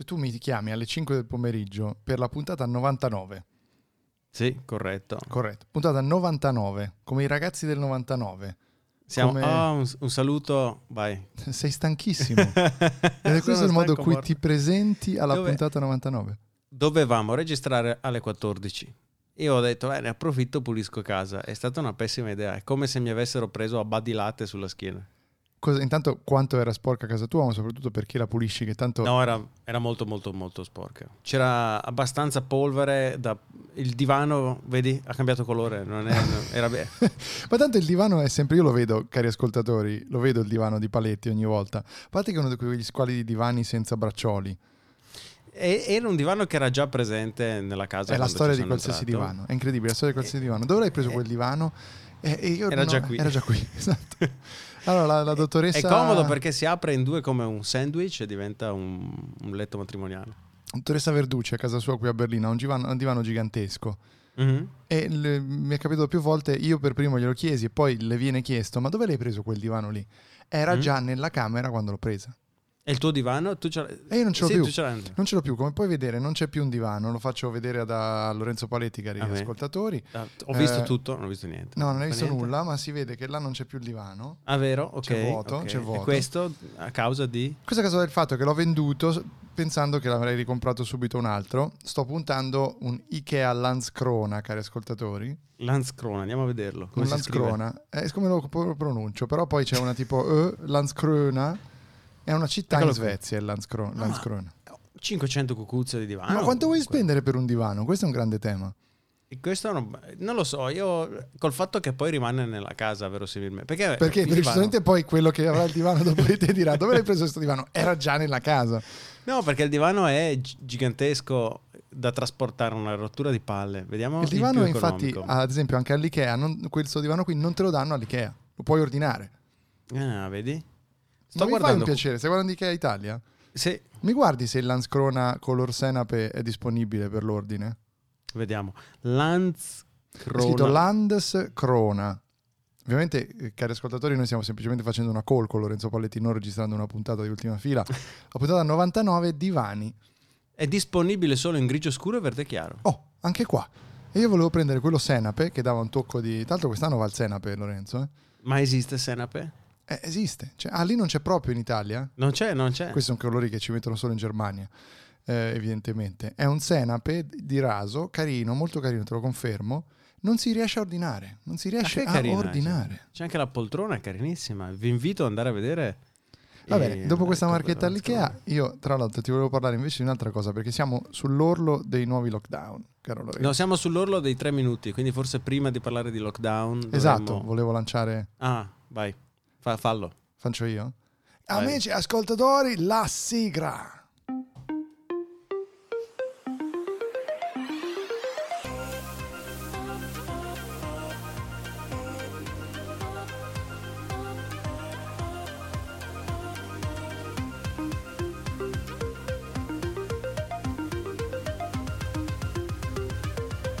Cioè tu mi chiami alle 5 del pomeriggio per la puntata 99. Sì, corretto. Corretto. Puntata 99, come i ragazzi del 99. Siamo, Come- ah, un, un saluto, vai. Sei stanchissimo. Ed è questo il modo in cui morto. ti presenti alla Dove- puntata 99. Dovevamo registrare alle 14. Io ho detto, eh, ne approfitto, pulisco casa. È stata una pessima idea. È come se mi avessero preso a badilate sulla schiena. Cosa- intanto quanto era sporca casa tua, ma soprattutto perché la pulisci, che tanto... No, era, era molto, molto, molto sporca. C'era abbastanza polvere. Da... Il divano, vedi, ha cambiato colore. Non è, era be- Ma tanto il divano è sempre, io lo vedo, cari ascoltatori, lo vedo il divano di Paletti ogni volta. A parte che è uno di quegli squali di divani senza braccioli. E- Era un divano che era già presente nella casa. È la storia di qualsiasi entrato. divano. È incredibile, la storia di qualsiasi divano. Dove l'hai preso eh, quel divano? E, e io Era no, già qui. Era già qui, esatto. Allora, la, la dottoressa... È comodo perché si apre in due come un sandwich e diventa un, un letto matrimoniale. Dottoressa Verducci a casa sua qui a Berlino ha un divano, un divano gigantesco. Mhm. E le- mi è capitato più volte, io per primo glielo chiesi e poi le viene chiesto, ma dove l'hai preso quel divano lì? Era Mm. già nella camera quando l'ho presa. E il tuo divano? Tu ce l'hai? E io non ce l'ho Sì, più. ce. Non ce l'ho più, come puoi vedere non c'è più un divano, lo faccio vedere da a Lorenzo Paletti, cari A me. ascoltatori. Ah, Ho visto Eh, tutto, non ho visto niente. No, non hai visto niente? nulla, ma si vede che là non c'è più il divano. Ah, vero? Ok. C'è vuoto, ok. c'è vuoto. E questo a causa di... Questa cosa del fatto che l'ho venduto pensando che l'avrei ricomprato subito un altro. Sto puntando un Ikea Landskrona, cari ascoltatori. Landskrona, andiamo a vederlo. Come un? Landskrona. È come lo pro- pronuncio, però poi c'è una tipo eh, Landskrona. È una città Eccolo in qui. Svezia, il Landskro- Ah. Landskrona. 500 cucuzze di divano. Ma quanto vuoi comunque. spendere per un divano? Questo è un grande tema. E Questo uno- non lo so, io col fatto che poi rimane nella casa verosimilmente. Perché, Perché il divano- giustamente poi quello che avrà il divano dopo di te dirà dove l'hai preso questo divano? Era già nella casa. No, perché il divano è gi- gigantesco da trasportare una rottura di palle. Vediamo Il divano più infatti, ad esempio anche all'Ikea, non, questo divano qui non te lo danno all'Ikea, lo puoi ordinare. Ah, vedi? Sto Ma mi fai un guardando. piacere, stai guardando Ikea Italia? Sì, Mi guardi se il Landskrona color senape è disponibile per l'ordine? vediamo. È scritto Landskrona. Landskrona. Ovviamente, eh, cari ascoltatori, noi stiamo semplicemente facendo una call con Lorenzo Palletti, non registrando una puntata di ultima fila. La puntata 99, divani. È disponibile solo in grigio scuro e verde chiaro. Oh, anche qua. E io volevo prendere quello senape che dava un tocco di... Tra l'altro quest'anno va il senape, Lorenzo. Eh? Ma esiste Senape? Eh, esiste. Cioè, ah, lì non c'è proprio in Italia? Non c'è, non c'è. Questi sono colori che ci mettono solo in Germania, eh, evidentemente. È un senape di raso, carino, molto carino, te lo confermo. Non si riesce a ordinare. Non si riesce a carina, ordinare. C'è. C'è anche la poltrona, carinissima. Vi invito ad andare a vedere. Va bene, dopo questa ecco, marchetta all'IKEA, io tra l'altro ti volevo parlare invece di un'altra cosa, perché siamo sull'orlo dei nuovi lockdown, caro Lorenzo. No, siamo sull'orlo dei tre minuti, quindi forse prima di parlare di lockdown. esatto, dovremmo- volevo lanciare... Ah, vai, Fa- fallo. Faccio io? Vai. Amici ascoltatori, la sigla!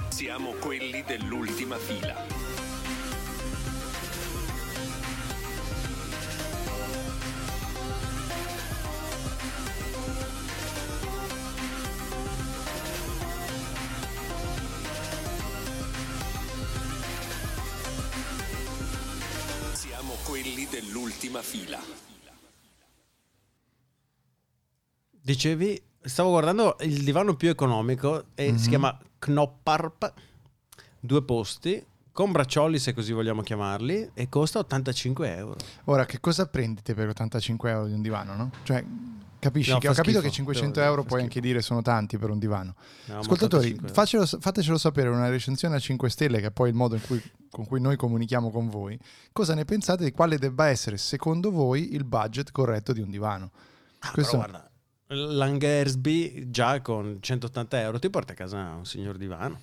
Siamo quelli dell'ultima fila. Quelli dell'ultima fila. Dicevi, stavo guardando il divano più economico e Mhm. si chiama Knopparp, due posti, con braccioli se così vogliamo chiamarli, e costa 85 euro. Ora, che cosa prendete per 85 euro di un divano, no? Cioè, capisci No, che ho capito schifo. che 500 Devo- euro puoi schifo. anche dire sono tanti per un divano. No, Ascoltatori, 85 euro. facelo- fatecelo sapere una recensione a 5 stelle, che è poi il modo cui- con cui noi comunichiamo con voi. Cosa ne pensate di quale debba essere, secondo voi, il budget corretto di un divano? Ah, questo- guarda, l'Angersby già con 180 euro ti porta a casa un signor divano.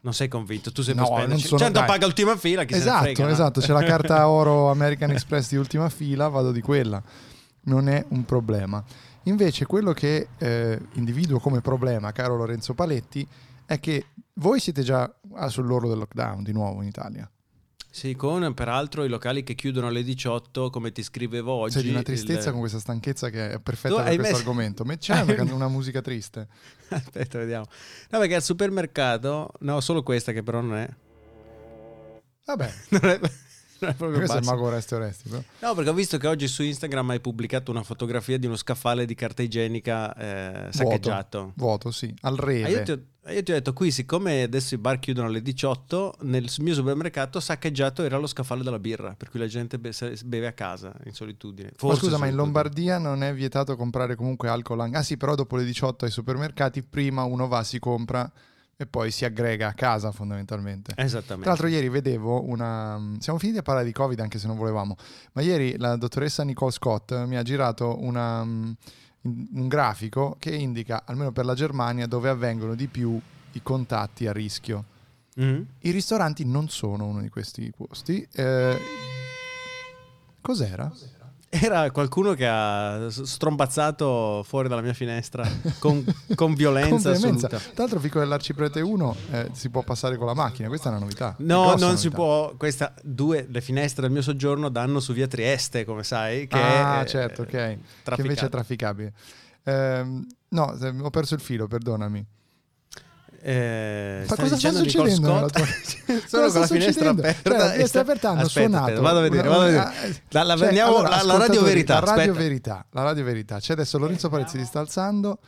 Non sei convinto? Tu sei No, spenderci. sono- 100 dai. paga ultima fila, chi Esatto, frega, no? esatto, c'è la carta oro American Express di ultima fila, vado di quella. Non è un problema. Invece quello che eh, individuo come problema, caro Lorenzo Paletti, è che voi siete già ah, sull'orlo del lockdown di nuovo in Italia. Sì, con peraltro i locali che chiudono alle 18, come ti scrivevo oggi. Sei di una tristezza il- con questa stanchezza che è perfetta Tu per questo messo- argomento. Ma c'è una, una musica triste. Aspetta, vediamo. No, perché al supermercato, no, solo questa che però non è. Vabbè, Non è, questo è il mago Oreste Oresti. Però. No, perché ho visto che oggi su Instagram hai pubblicato una fotografia di uno scaffale di carta igienica eh, saccheggiato. Vuoto, sì. Al Ah, reve. io, ti ho, io ti ho detto qui, siccome adesso i bar chiudono alle 18, nel mio supermercato saccheggiato era lo scaffale della birra, per cui la gente be- beve a casa in solitudine. Ma Forse scusa, ma in. Lombardia non è vietato comprare comunque alcol? anche- Ah sì, però dopo le 18 ai supermercati prima uno va, si compra e poi si aggrega a casa fondamentalmente. Esattamente. Tra l'altro ieri vedevo una... Siamo finiti a parlare di Covid anche se non volevamo, ma ieri la dottoressa Nicole Scott mi ha girato una, um, un grafico che indica, almeno per la Germania, dove avvengono di più i contatti a rischio. Mhm. I ristoranti non sono uno di questi posti. Eh, Cos'era? Era qualcuno che ha strombazzato fuori dalla mia finestra con, con violenza Con assoluta. Tra l'altro, Fico dell'Arciprete 1 eh, si può passare con la macchina, questa è una novità. No, non si novità. può. Questa, due, le finestre del mio soggiorno danno su via Trieste, come sai. Che ah, è, certo, ok. eh, Che invece è trafficabile. Ehm, no, ho perso il filo, perdonami. Eh, Ma cosa sta succedendo tua- Cosa con sta la finestra succedendo? aperta. La finestra sta- aperta hanno Aspetta, suonato. aspetta, vado a vedere, vado a vedere. Eh, La, la, cioè, andiamo- allora, la- la radio verità. La radio verità, la radio verità. C'è adesso Lorenzo Paletti si sta alzando.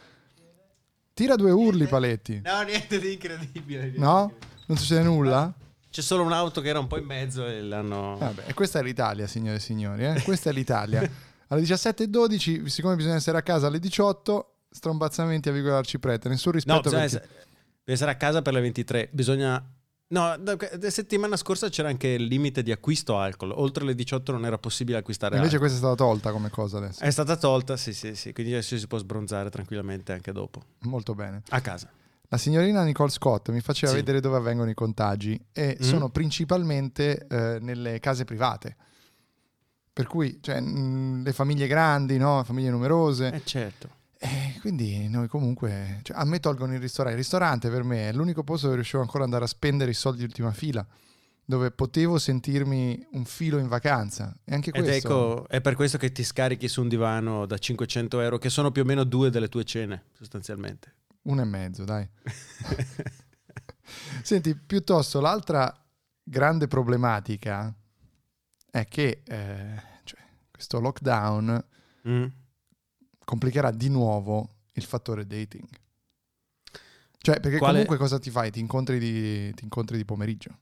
Tira due urli, Paletti. No, niente di incredibile. No? Non succede nulla? C'è solo un'auto che era un po' in mezzo e l'hanno... Vabbè, e questa è l'Italia, signore e signori. eh. Questa è l'Italia. Alle 17.12, siccome bisogna essere a casa alle 18, strombazzamenti a Vigola Arciprete. Nessun No, rispetto bisogna per chi- bisogna essere a casa per le 23. Bisogna... No, la settimana scorsa c'era anche il limite di acquisto alcol. Oltre le 18 non era possibile acquistare Invece alcol. questa è stata tolta come cosa adesso. È stata tolta, sì, sì, sì. Quindi adesso si può sbronzare tranquillamente anche dopo. Molto bene. A casa. La signorina Nicole Scott mi faceva Sì. vedere dove avvengono i contagi e Mm. sono principalmente eh, nelle case private. Per cui, cioè, mh, le famiglie grandi, no? famiglie numerose. Eh certo. Quindi noi comunque, cioè, a me tolgono il ristorante. Il ristorante per me è l'unico posto dove riuscivo ancora ad andare a spendere i soldi di ultima fila, dove potevo sentirmi un filo in vacanza. E anche Ed questo... ecco, è per questo che ti scarichi su un divano da 500 euro, che sono più o meno due delle tue cene, sostanzialmente. Uno e mezzo, dai. Senti, piuttosto l'altra grande problematica è che eh, cioè, questo lockdown Mm. complicherà di nuovo il fattore dating. Cioè, perché Quale- comunque cosa ti fai? Ti incontri di, ti incontri di pomeriggio.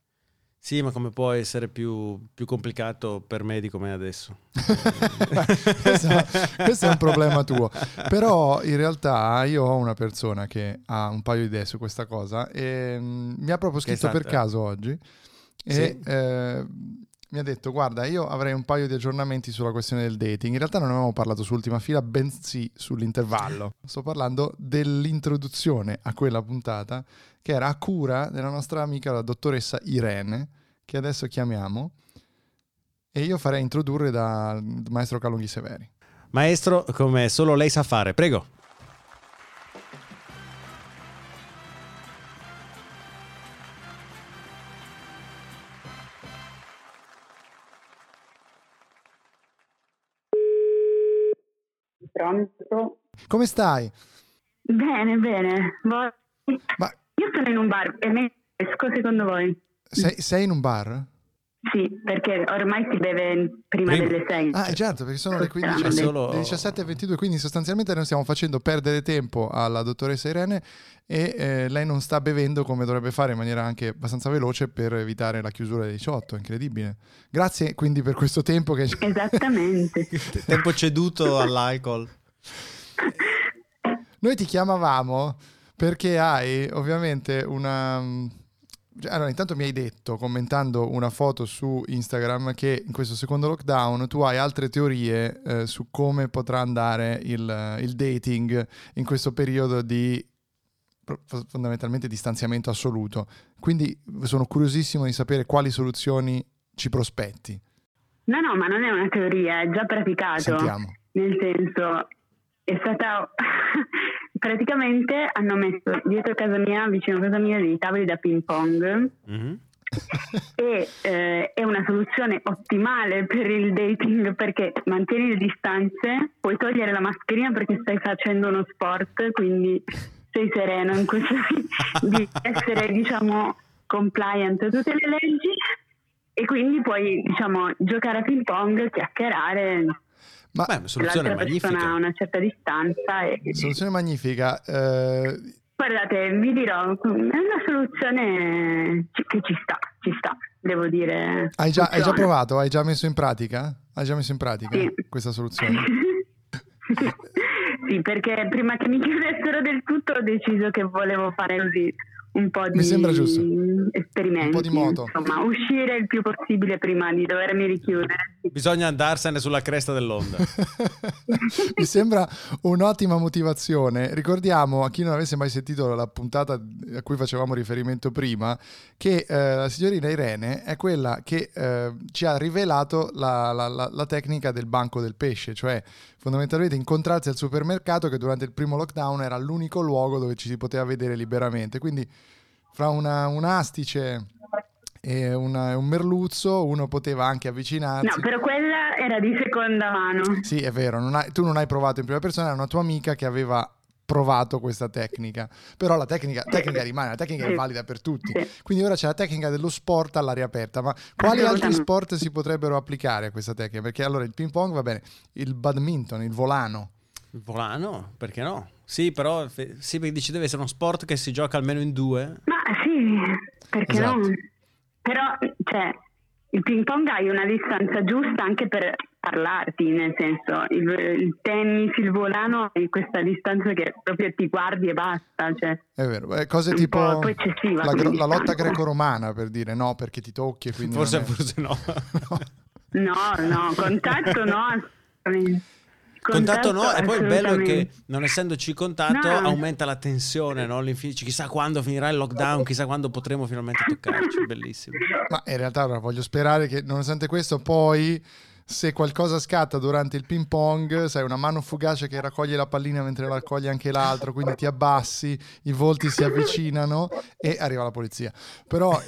Sì, ma come può essere più, più complicato per me di come è adesso? questo, questo è un problema tuo. Però in realtà io ho una persona che ha un paio di idee su questa cosa e mm, mi ha proprio scritto per stata? caso oggi e Sì. eh, mi ha detto guarda io avrei un paio di aggiornamenti sulla questione del dating. In realtà non avevamo parlato sull'ultima fila bensì sull'intervallo. Sto parlando dell'introduzione a quella puntata che era a cura della nostra amica la dottoressa Irene che adesso chiamiamo e io farei introdurre dal maestro Calunghi Severi. Maestro, come solo lei sa fare, prego. Pronto? Come stai? Bene, bene. Voi- Ma Io sono in un bar e me esco secondo voi? sei, sei in un bar? Sì, perché ormai si beve prima, Prima. delle 6. Ah, eh, certo, perché sono le 15, C'è le- solo- le 17 e 22, quindi sostanzialmente noi stiamo facendo perdere tempo alla dottoressa Irene e eh, lei non sta bevendo come dovrebbe fare in maniera anche abbastanza veloce per evitare la chiusura delle 18, incredibile. Grazie quindi per questo tempo che... Esattamente. Tempo ceduto all'alcol. Noi ti chiamavamo perché hai ovviamente una... cioè, Allora, intanto mi hai detto, commentando una foto su Instagram, che in questo secondo lockdown tu hai altre teorie eh, su come potrà andare il, il dating in questo periodo di fondamentalmente distanziamento assoluto. Quindi sono curiosissimo di sapere quali soluzioni ci prospetti. No, no, ma non è una teoria, è già praticato. Sentiamo. Nel senso, è stata... praticamente hanno messo dietro casa mia, vicino a casa mia, dei tavoli da ping pong. Mhm. e eh, è una soluzione ottimale per il dating perché mantieni le distanze, puoi togliere la mascherina perché stai facendo uno sport, quindi sei sereno in questo di essere diciamo compliant. A tutte le leggi. E quindi puoi diciamo giocare a ping pong, chiacchierare Ma Beh, soluzione magnifica. a una certa distanza e soluzione magnifica. eh, guardate vi dirò è una soluzione che ci sta ci sta devo dire hai, già, hai già provato? Hai già messo in pratica? Hai già messo in pratica Sì. questa soluzione? sì, perché prima che mi chiudessero del tutto ho deciso che volevo fare così un po' di Mi sembra giusto. esperimenti. Un po' di moto. Insomma, uscire il più possibile prima di dovermi richiudere. Bisogna andarsene sulla cresta dell'onda. Mi sembra un'ottima motivazione. Ricordiamo a chi non avesse mai sentito la puntata a cui facevamo riferimento prima che eh, la signorina Irene è quella che eh, ci ha rivelato la, la- la- la tecnica del banco del pesce, cioè fondamentalmente incontrarsi al supermercato che durante il primo lockdown era l'unico luogo dove ci si poteva vedere liberamente. Quindi fra una- un astice e una- un merluzzo uno poteva anche avvicinarsi. No, però quella era di seconda mano. Sì, è vero, non hai- tu non hai provato in prima persona, era una tua amica che aveva provato questa tecnica. Però la tecnica, tecnica rimane, la tecnica è valida per tutti. Quindi ora c'è la tecnica dello sport all'aria aperta, ma quali altri sport si potrebbero applicare a questa tecnica? Perché allora il ping pong va bene, il badminton, il volano. Il volano? Perché no? Sì, però sì, perché dici deve essere uno sport che si gioca almeno in due. Ma sì, perché Esatto. no? Però, cioè, il ping pong hai una distanza giusta anche per parlarti, nel senso, il, il tennis, il volano hai questa distanza che proprio ti guardi e basta, cioè. È vero, eh, cose Un tipo po' poi eccessiva la, gro- la lotta greco-romana, per dire no, perché ti tocchi e quindi... Forse, è- forse no. No. No, contatto no, assolutamente. Contatto no, e poi il bello è che non essendoci contatto No. aumenta la tensione, no? Chissà quando finirà il lockdown, chissà quando potremo finalmente toccarci, bellissimo. Ma in realtà allora, voglio sperare che nonostante questo poi se qualcosa scatta durante il ping pong, sai una mano fugace che raccoglie la pallina mentre la raccoglie anche l'altro, quindi ti abbassi, i volti si avvicinano e arriva la polizia. Però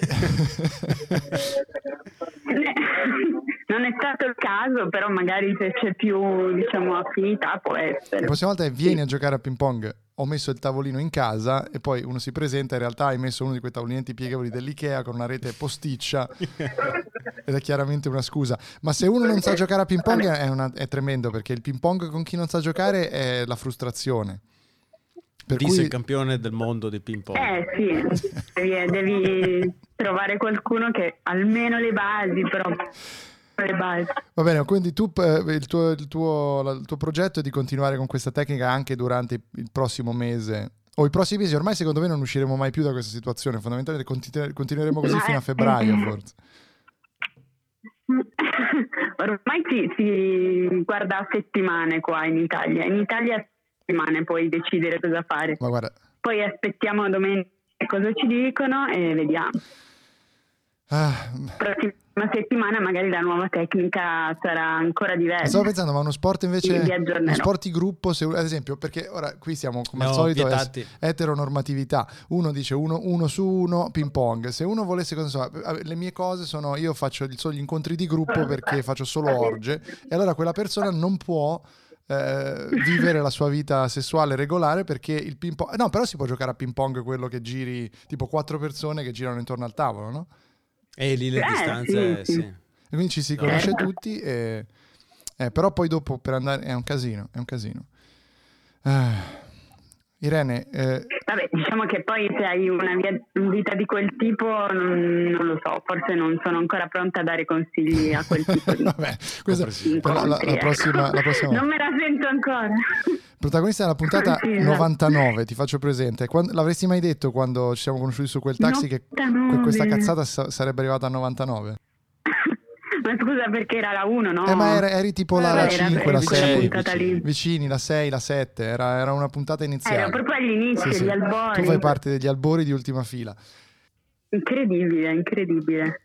Non è stato il caso, però magari se c'è più, diciamo, affinità può essere. la prossima volta è vieni a giocare a ping pong. Ho messo il tavolino in casa e poi uno si presenta, in realtà hai messo uno di quei tavolinetti pieghevoli dell'Ikea con una rete posticcia ed è chiaramente una scusa. Ma se uno non sa giocare a ping pong è, una- è tremendo perché il ping pong con chi non sa giocare è la frustrazione. Per Disse cui il campione del mondo di ping pong. Eh sì, devi, devi trovare qualcuno che almeno le basi, però le basi. Va bene, quindi tu, eh, il, tuo, il tuo- il tuo progetto è di continuare con questa tecnica anche durante il prossimo mese o i prossimi mesi. Ormai secondo me non usciremo mai più da questa situazione, fondamentalmente continu- continueremo così fino a febbraio forse. Ormai si, si guarda a settimane qua in Italia. In Italia a settimane puoi decidere cosa fare. Poi aspettiamo domenica cosa ci dicono e vediamo. ah, Prossima settimana magari la nuova tecnica sarà ancora diversa. stavo pensando, ma uno sport invece, uno sport di gruppo, se- ad esempio, perché ora qui siamo come al No, solito vietati. es- eteronormatività. Uno dice uno, uno su uno, ping pong. Se uno volesse, cosa so, le mie cose sono io faccio il- solo gli incontri di gruppo perché faccio solo orge, e allora quella persona non può eh, vivere la sua vita sessuale regolare perché il ping pong no però si può giocare a ping pong quello che giri tipo quattro persone che girano intorno al tavolo no? E lì le Eh, distanze, sì, sì. sì. E quindi ci si conosce tutti e eh, però poi dopo per andare è un casino è un casino Ah. Irene eh, Vabbè, diciamo che poi se hai una via- vita di quel tipo, non, non lo so, forse non sono ancora pronta a dare consigli a quel tipo di vabbè questa per la, la- la prossima, la prossima Non me la sento ancora. protagonista della puntata Sì, esatto. 99 ti faccio presente Quando- l'avresti mai detto quando ci siamo conosciuti su quel taxi che que- 99. questa cazzata sa- sarebbe arrivata a 99 Ma scusa perché era la 1, no? Eh, ma era- eri tipo la, Eh, la era 5, la quella 6, puntata lì. vicini, la 6, la 7, era, era una puntata iniziale. Era proprio all'inizio, Sì, sì. albori. Tu fai parte degli albori di ultima fila. Incredibile, incredibile.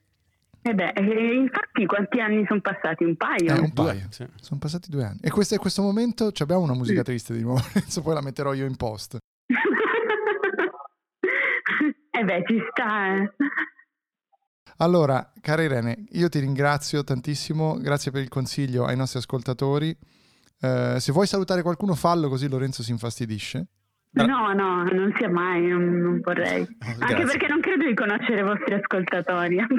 E beh, e infatti quanti anni sono passati? Un paio? Eh, un paio. sì. Sono passati due anni. E questo, in questo momento ci abbiamo una musica triste di nuovo, adesso poi la metterò io in post. e beh, ci sta. eh. Allora, cara Irene, io ti ringrazio tantissimo, grazie per il consiglio ai nostri ascoltatori. Eh, se vuoi salutare qualcuno, fallo così Lorenzo si infastidisce. No, no, non sia mai, non, non vorrei. Anche grazie. perché non credo di conoscere i vostri ascoltatori.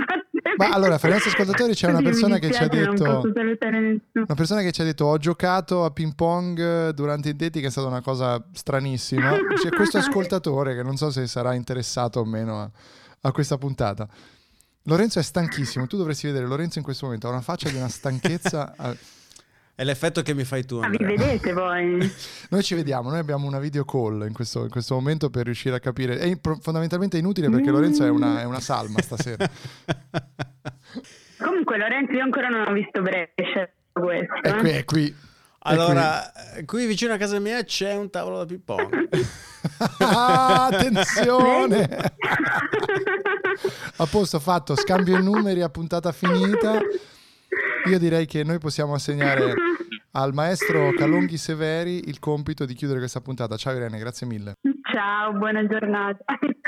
Ma allora, fra i nostri ascoltatori c'è una persona che ci ha detto... Una persona che ci ha detto ho giocato a ping pong durante i deti che è stata una cosa stranissima. C'è questo ascoltatore che non so se sarà interessato o meno a, a questa puntata. Lorenzo è stanchissimo, tu dovresti vedere Lorenzo in questo momento, ha una faccia di una stanchezza. È l'effetto che mi fai tu, Ah, vi Andrea. vedete voi? Noi ci vediamo, noi abbiamo una video call in questo, in questo momento per riuscire a capire. È pro- fondamentalmente inutile perché Lorenzo è una, è una salma stasera. Comunque Lorenzo io ancora non ho visto Brescia questo. È qui, è qui. Allora, eh, qui vicino a casa mia c'è un tavolo da ping pong. Ah, attenzione! A posto, fatto, scambio i numeri a puntata finita. Io direi che noi possiamo assegnare al maestro Calonghi Severi il compito di chiudere questa puntata. Ciao Irene, grazie mille. Ciao, buona giornata.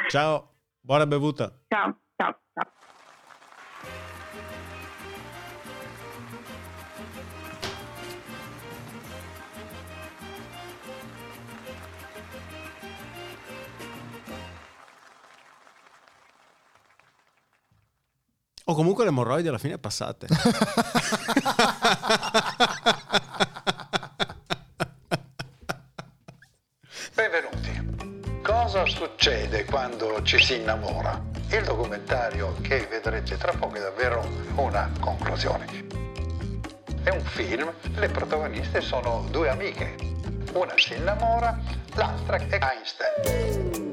Ciao, buona bevuta. ciao, ciao, ciao. O comunque le emorroidi alla fine passate. Benvenuti. Cosa succede quando ci si innamora? Il documentario che vedrete tra poco è davvero una conclusione. È un film, le protagoniste sono due amiche. Una si innamora, l'altra è Einstein.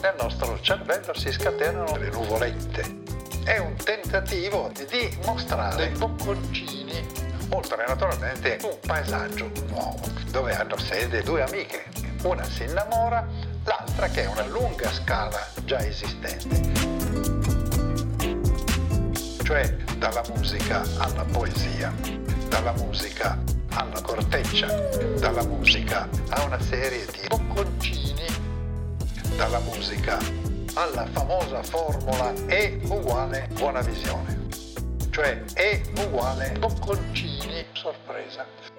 Nel nostro cervello si scatenano le nuvolette. È un tentativo di mostrare bocconcini, oltre naturalmente un paesaggio nuovo, dove hanno sede due amiche. Una si innamora, l'altra che è una lunga scala già esistente. Cioè dalla musica alla poesia, dalla musica alla corteccia, dalla musica a una serie di bocconcini dalla musica alla famosa formula E uguale buona visione, cioè E uguale bocconcini sorpresa.